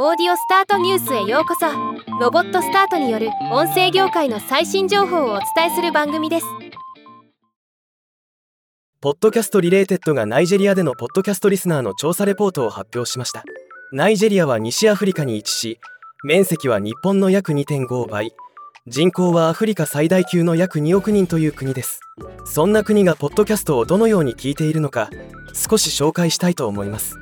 オーディオスタートニュースへようこそ。ロボットスタートによる音声業界の最新情報をお伝えする番組です。ポッドキャストリレーテッドがナイジェリアでのポッドキャストリスナーの調査レポートを発表しました。ナイジェリアは西アフリカに位置し面積は日本の約2.5倍。人口はアフリカ最大級の約2億人という国です。そんな国がポッドキャストをどのように聞いているのか少し紹介したいと思います。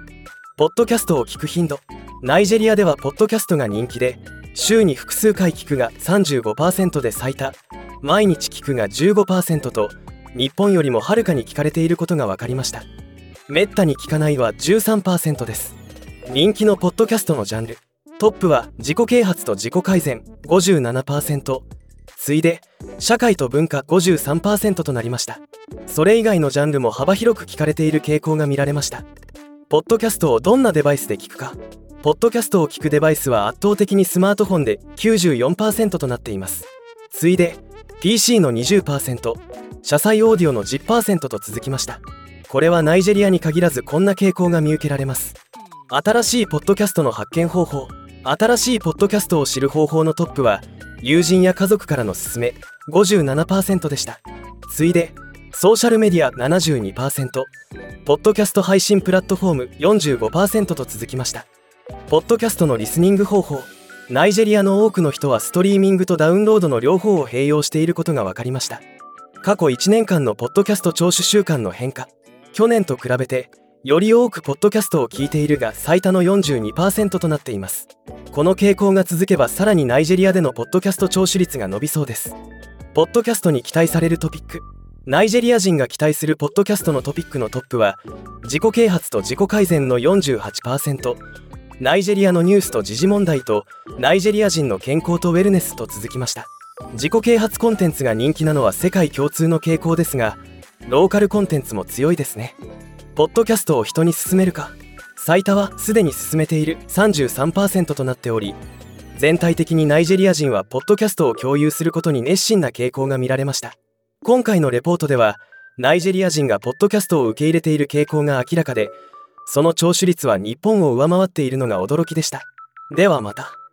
ポッドキャストを聞く頻度。ナイジェリアではポッドキャストが人気で週に複数回聞くが35%で最多。毎日聞くが15%と日本よりもはるかに聞かれていることが分かりました。めったに聞かないは13%です。人気のポッドキャストのジャンル。トップは自己啓発と自己改善57%次いで社会と文化53%となりました。それ以外のジャンルも幅広く聞かれている傾向が見られました。ポッドキャストをどんなデバイスで聞くか。ポッドキャストを聞くデバイスは圧倒的にスマートフォンで94%となっています。次いで PC の20%車載オーディオの10%と続きました。これはナイジェリアに限らずこんな傾向が見受けられます。新しいポッドキャストの発見方法新しいポッドキャストを知る方法のトップは友人や家族からの勧め57%でした。次いでソーシャルメディア72%ポッドキャスト配信プラットフォーム45%と続きました。ポッドキャストのリスニング方法。ナイジェリアの多くの人はストリーミングとダウンロードの両方を併用していることが分かりました。過去1年間のポッドキャスト聴取習慣の変化。去年と比べてより多くポッドキャストを聞いているが最多の42%となっています。この傾向が続けばさらにナイジェリアでのポッドキャスト聴取率が伸びそうです。ポッドキャストに期待されるトピック。ナイジェリア人が期待するポッドキャストのトピックのトップは自己啓発と自己改善の48%ナイジェリアのニュースと時事問題とナイジェリア人の健康とウェルネスと続きました。自己啓発コンテンツが人気なのは世界共通の傾向ですがローカルコンテンツも強いですね。ポッドキャストを人に勧めるか。最多はすでに進めている。33%となっており全体的にナイジェリア人はポッドキャストを共有することに熱心な傾向が見られました。今回のレポートではナイジェリア人がポッドキャストを受け入れている傾向が明らかでその聴取率は日本を上回っているのが驚きでした。ではまた。